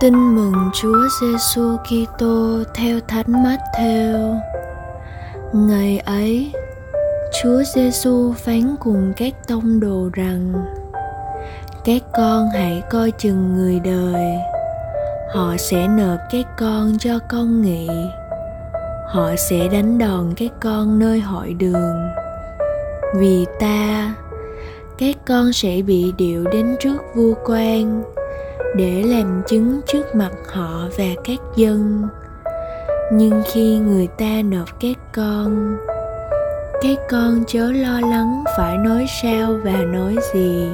Tin mừng Chúa Giêsu Kitô theo Thánh Matthew. Ngày ấy, Chúa Giêsu phán cùng các tông đồ rằng: Các con hãy coi chừng người đời. Họ sẽ nộp các con cho con nghị. Họ sẽ đánh đòn các con nơi hội đường. Vì ta, các con sẽ bị điệu đến trước vua quan để làm chứng trước mặt họ và các dân. Nhưng khi người ta nộp các con các con chớ lo lắng phải nói sao và nói gì.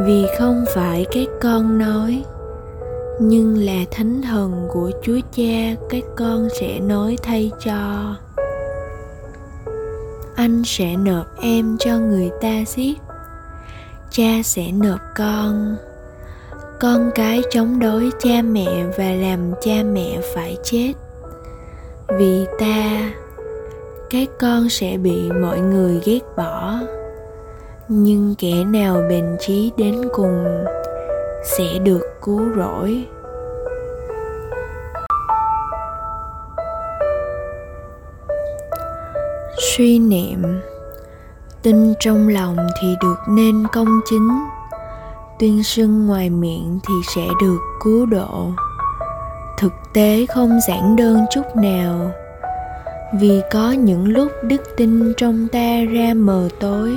Vì không phải các con nói, nhưng là thánh thần của chúa cha, các con sẽ nói thay cho. Anh sẽ nộp em cho người ta giết, cha sẽ nộp con con cái chống đối cha mẹ và làm cha mẹ phải chết. Vì ta, các con sẽ bị mọi người ghét bỏ. Nhưng kẻ nào bền chí đến cùng sẽ được cứu rỗi. Suy niệm, tin trong lòng thì được nên công chính tuyên xưng ngoài miệng thì sẽ được cứu độ. Thực tế không giản đơn chút nào, vì có những lúc đức tin trong ta ra mờ tối.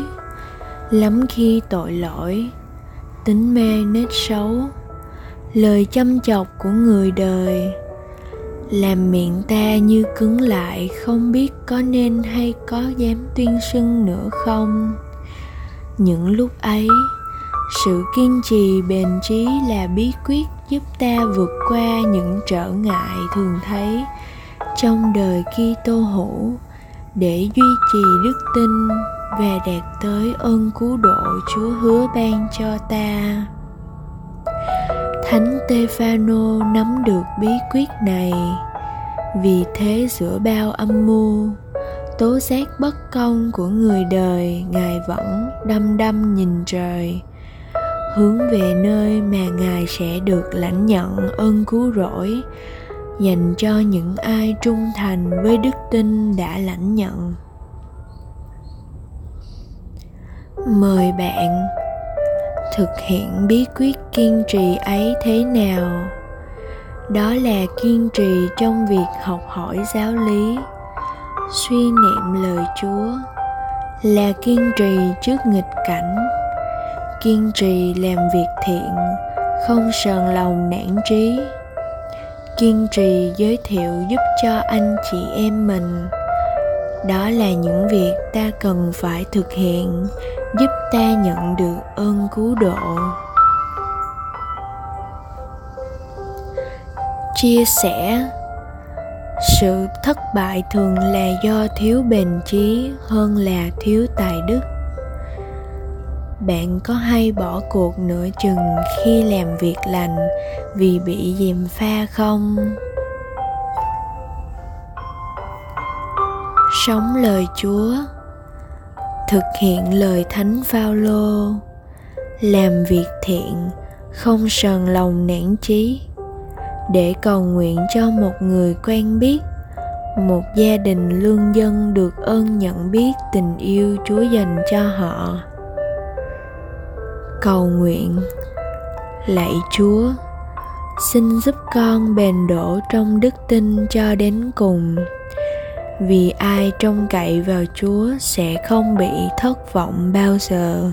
Lắm khi tội lỗi, tính mê nết xấu, lời chăm chọc của người đời, làm miệng ta như cứng lại, không biết có nên hay có dám tuyên xưng nữa không? Những lúc ấy sự kiên trì bền trí là bí quyết giúp ta vượt qua những trở ngại thường thấy trong đời Kitô hữu để duy trì đức tin và đạt tới ơn cứu độ Chúa hứa ban cho ta. Thánh Tefano nắm được bí quyết này, vì thế giữa bao âm mưu, tố giác bất công của người đời, Ngài vẫn đăm đăm nhìn trời, hướng về nơi mà ngài sẽ được lãnh nhận ơn cứu rỗi, dành cho những ai trung thành với đức tin đã lãnh nhận. Mời bạn thực hiện bí quyết kiên trì ấy thế nào? Đó là kiên trì trong việc học hỏi giáo lý, suy niệm lời chúa, là kiên trì trước nghịch cảnh kiên trì làm việc thiện, không sờn lòng nản trí. Kiên trì giới thiệu giúp cho anh chị em mình. Đó là những việc ta cần phải thực hiện, giúp ta nhận được ơn cứu độ. Chia sẻ, sự thất bại thường là do thiếu bền chí hơn là thiếu tài đức bạn có hay bỏ cuộc nửa chừng khi làm việc lành vì bị dèm pha không? Sống lời chúa, thực hiện lời thánh phaolô, làm việc thiện, không sờn lòng nản chí, để cầu nguyện cho một người quen biết, một gia đình lương dân được ơn nhận biết tình yêu chúa dành cho họ cầu nguyện. Lạy chúa, xin giúp con bền đổ trong đức tin cho đến cùng. Vì ai trông cậy vào chúa sẽ không bị thất vọng bao giờ.